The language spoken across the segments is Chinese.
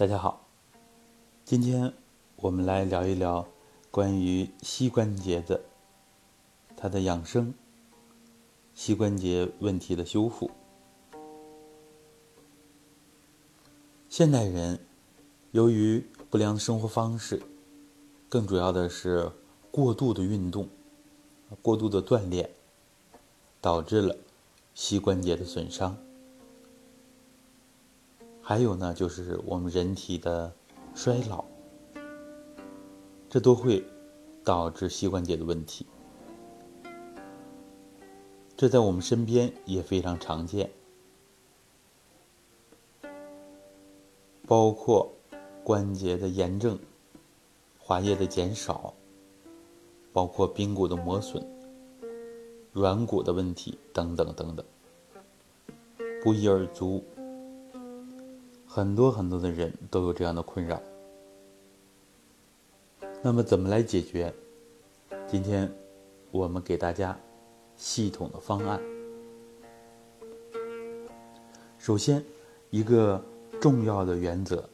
大家好，今天我们来聊一聊关于膝关节的它的养生、膝关节问题的修复。现代人由于不良生活方式，更主要的是过度的运动、过度的锻炼，导致了膝关节的损伤。还有呢，就是我们人体的衰老，这都会导致膝关节的问题。这在我们身边也非常常见，包括关节的炎症、滑液的减少，包括髌骨的磨损、软骨的问题等等等等，不一而足。很多很多的人都有这样的困扰，那么怎么来解决？今天我们给大家系统的方案。首先，一个重要的原则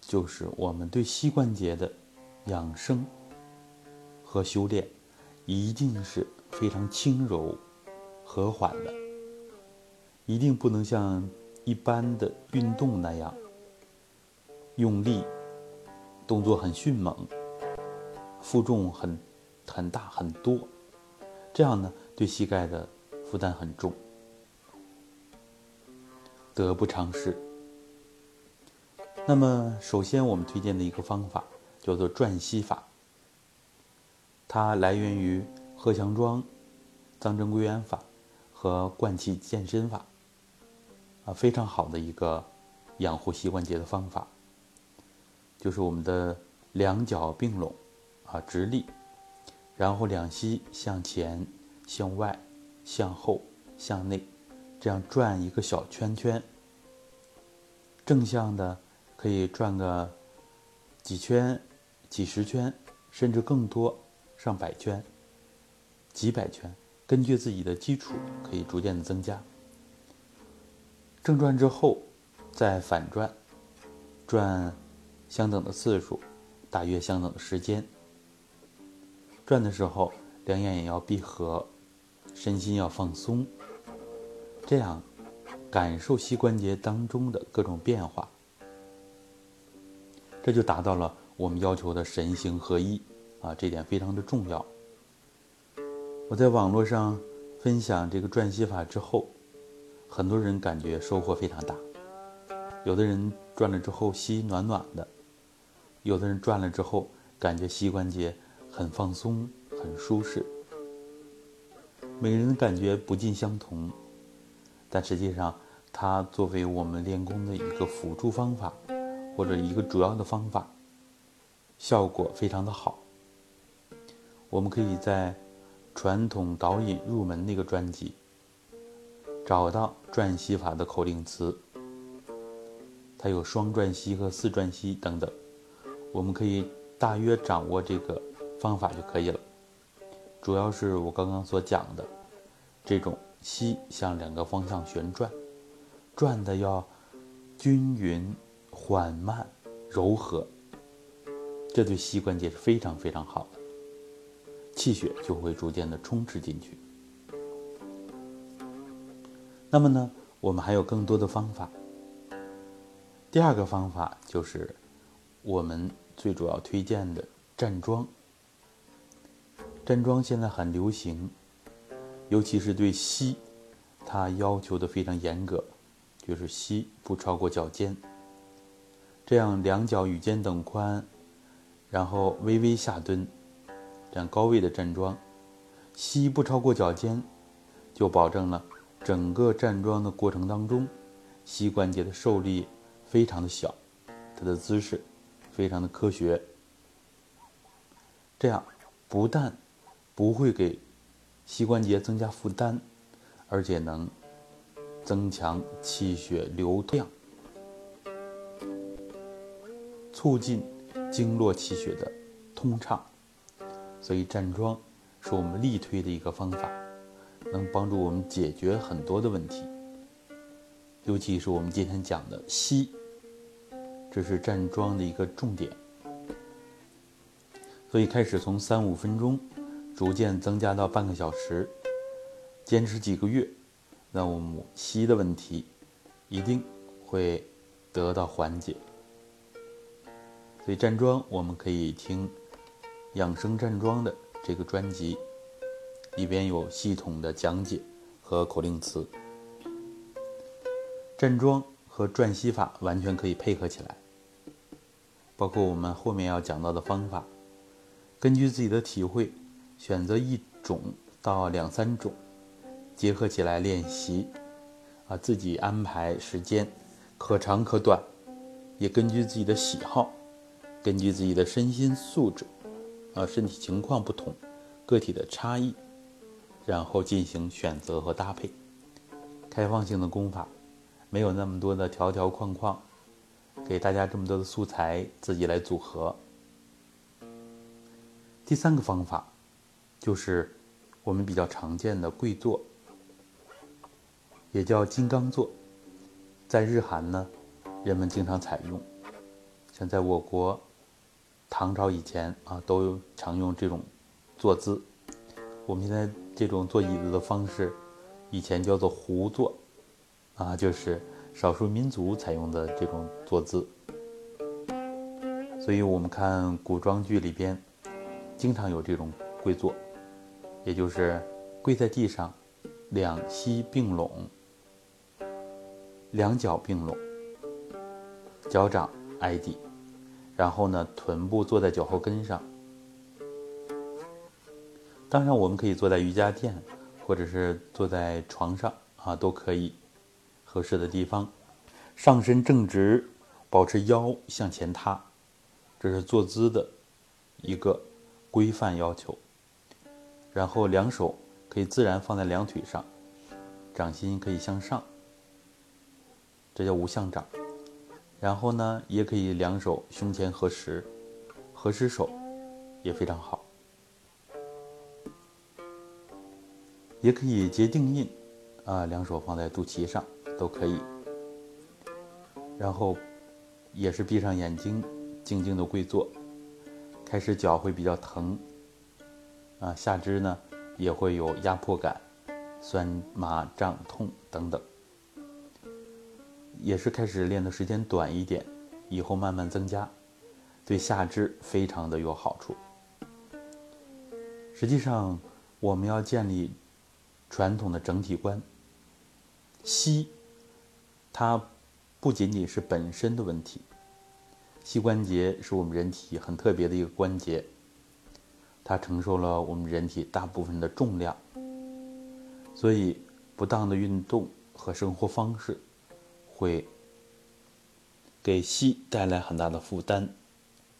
就是我们对膝关节的养生和修炼，一定是非常轻柔、和缓的，一定不能像一般的运动那样。用力，动作很迅猛，负重很很大很多，这样呢对膝盖的负担很重，得不偿失。那么，首先我们推荐的一个方法叫做转膝法，它来源于贺祥庄藏针归元法和贯气健身法，啊，非常好的一个养护膝关节的方法。就是我们的两脚并拢，啊，直立，然后两膝向前、向外、向后、向内，这样转一个小圈圈。正向的可以转个几圈、几十圈，甚至更多，上百圈、几百圈，根据自己的基础可以逐渐的增加。正转之后，再反转，转。相等的次数，大约相等的时间。转的时候，两眼也要闭合，身心要放松，这样感受膝关节当中的各种变化，这就达到了我们要求的神形合一啊！这点非常的重要。我在网络上分享这个转膝法之后，很多人感觉收获非常大，有的人转了之后膝暖暖的。有的人转了之后，感觉膝关节很放松、很舒适。每个人的感觉不尽相同，但实际上，它作为我们练功的一个辅助方法，或者一个主要的方法，效果非常的好。我们可以在《传统导引入门》那个专辑找到转膝法的口令词，它有双转膝和四转膝等等。我们可以大约掌握这个方法就可以了，主要是我刚刚所讲的这种膝向两个方向旋转，转的要均匀、缓慢、柔和，这对膝关节是非常非常好的，气血就会逐渐的充斥进去。那么呢，我们还有更多的方法。第二个方法就是我们。最主要推荐的站桩，站桩现在很流行，尤其是对膝，它要求的非常严格，就是膝不超过脚尖，这样两脚与肩等宽，然后微微下蹲，这样高位的站桩，膝不超过脚尖，就保证了整个站桩的过程当中，膝关节的受力非常的小，它的姿势。非常的科学，这样不但不会给膝关节增加负担，而且能增强气血流量，促进经络气血的通畅。所以站桩是我们力推的一个方法，能帮助我们解决很多的问题，尤其是我们今天讲的膝。这是站桩的一个重点。所以开始从三五分钟，逐渐增加到半个小时，坚持几个月，那我们膝的问题一定会得到缓解。所以站桩我们可以听养生站桩的这个专辑，里边有系统的讲解和口令词。站桩和转息法完全可以配合起来，包括我们后面要讲到的方法，根据自己的体会，选择一种到两三种，结合起来练习，啊，自己安排时间，可长可短，也根据自己的喜好。根据自己的身心素质，啊，身体情况不同，个体的差异，然后进行选择和搭配。开放性的功法，没有那么多的条条框框，给大家这么多的素材，自己来组合。第三个方法，就是我们比较常见的跪坐，也叫金刚坐，在日韩呢，人们经常采用，像在我国。唐朝以前啊，都常用这种坐姿。我们现在这种坐椅子的方式，以前叫做胡坐，啊，就是少数民族采用的这种坐姿。所以我们看古装剧里边，经常有这种跪坐，也就是跪在地上，两膝并拢，两脚并拢，脚掌挨地。然后呢，臀部坐在脚后跟上。当然，我们可以坐在瑜伽垫，或者是坐在床上啊，都可以，合适的地方。上身正直，保持腰向前塌，这是坐姿的一个规范要求。然后两手可以自然放在两腿上，掌心可以向上，这叫无相掌。然后呢，也可以两手胸前合十，合十手也非常好。也可以结定印，啊，两手放在肚脐上都可以。然后也是闭上眼睛，静静的跪坐。开始脚会比较疼，啊，下肢呢也会有压迫感、酸麻胀痛等等。也是开始练的时间短一点，以后慢慢增加，对下肢非常的有好处。实际上，我们要建立传统的整体观。膝，它不仅仅是本身的问题，膝关节是我们人体很特别的一个关节，它承受了我们人体大部分的重量，所以不当的运动和生活方式。会给膝带来很大的负担，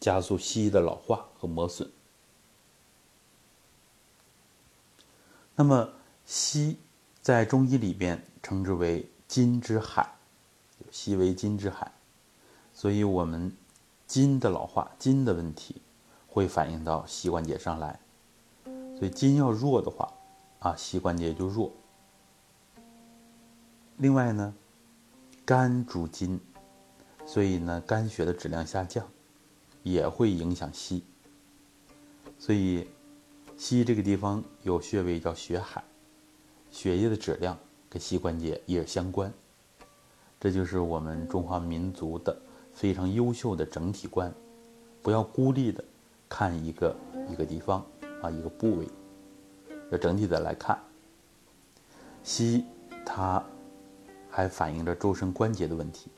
加速膝的老化和磨损。那么，膝在中医里边称之为“筋之海”，膝为筋之海，所以我们筋的老化、筋的问题会反映到膝关节上来。所以筋要弱的话，啊，膝关节就弱。另外呢。肝主筋，所以呢，肝血的质量下降，也会影响膝。所以，膝这个地方有穴位叫血海，血液的质量跟膝关节也相关。这就是我们中华民族的非常优秀的整体观，不要孤立的看一个一个地方啊一个部位，要整体的来看。膝它。还反映着周身关节的问题，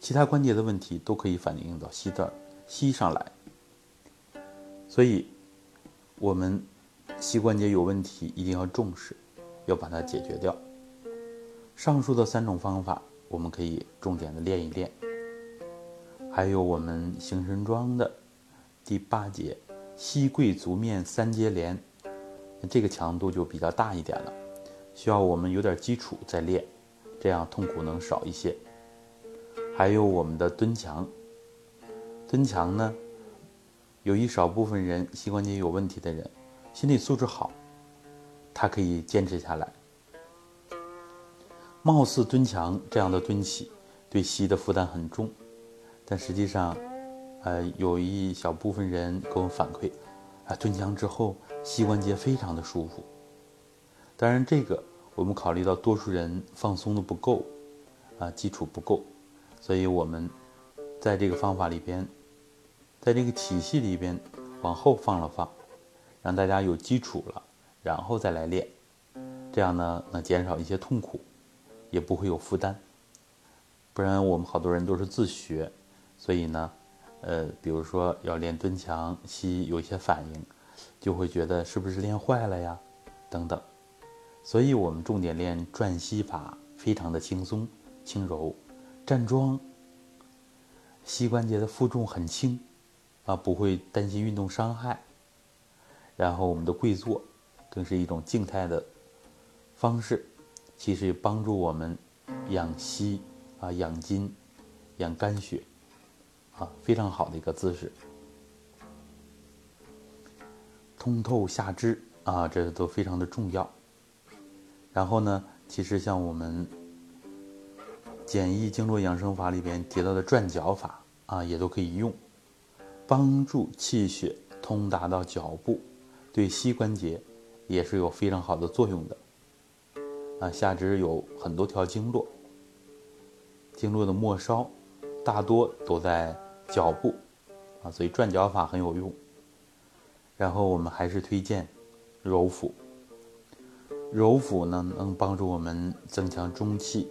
其他关节的问题都可以反映到膝的膝上来。所以，我们膝关节有问题，一定要重视，要把它解决掉。上述的三种方法，我们可以重点的练一练。还有我们行神桩的第八节膝跪足面三接连，这个强度就比较大一点了，需要我们有点基础再练。这样痛苦能少一些。还有我们的蹲墙，蹲墙呢，有一少部分人膝关节有问题的人，心理素质好，他可以坚持下来。貌似蹲墙这样的蹲起，对膝的负担很重，但实际上，呃，有一小部分人给我反馈，啊，蹲墙之后膝关节非常的舒服。当然，这个我们考虑到多数人放松的不够，啊，基础不够，所以我们在这个方法里边，在这个体系里边往后放了放，让大家有基础了，然后再来练，这样呢，能减少一些痛苦，也不会有负担。不然我们好多人都是自学，所以呢，呃，比如说要练蹲墙，膝有一些反应，就会觉得是不是练坏了呀，等等。所以我们重点练转膝法，非常的轻松轻柔，站桩，膝关节的负重很轻，啊，不会担心运动伤害。然后我们的跪坐，更是一种静态的方式，其实帮助我们养膝。啊，养筋，养肝血，啊，非常好的一个姿势。通透下肢啊，这都非常的重要。然后呢，其实像我们简易经络养生法里边提到的转脚法啊，也都可以用，帮助气血通达到脚部，对膝关节也是有非常好的作用的。啊，下肢有很多条经络。经络的末梢，大多都在脚部，啊，所以转脚法很有用。然后我们还是推荐揉腹。揉腹呢，能帮助我们增强中气，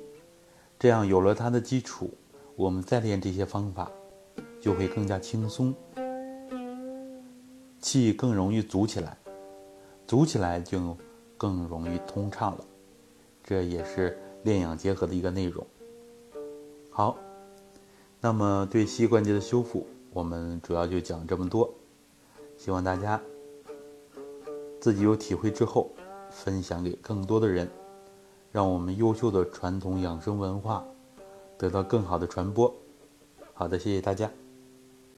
这样有了它的基础，我们再练这些方法，就会更加轻松，气更容易足起来，足起来就更容易通畅了。这也是练养结合的一个内容。好，那么对膝关节的修复，我们主要就讲这么多。希望大家自己有体会之后，分享给更多的人，让我们优秀的传统养生文化得到更好的传播。好的，谢谢大家。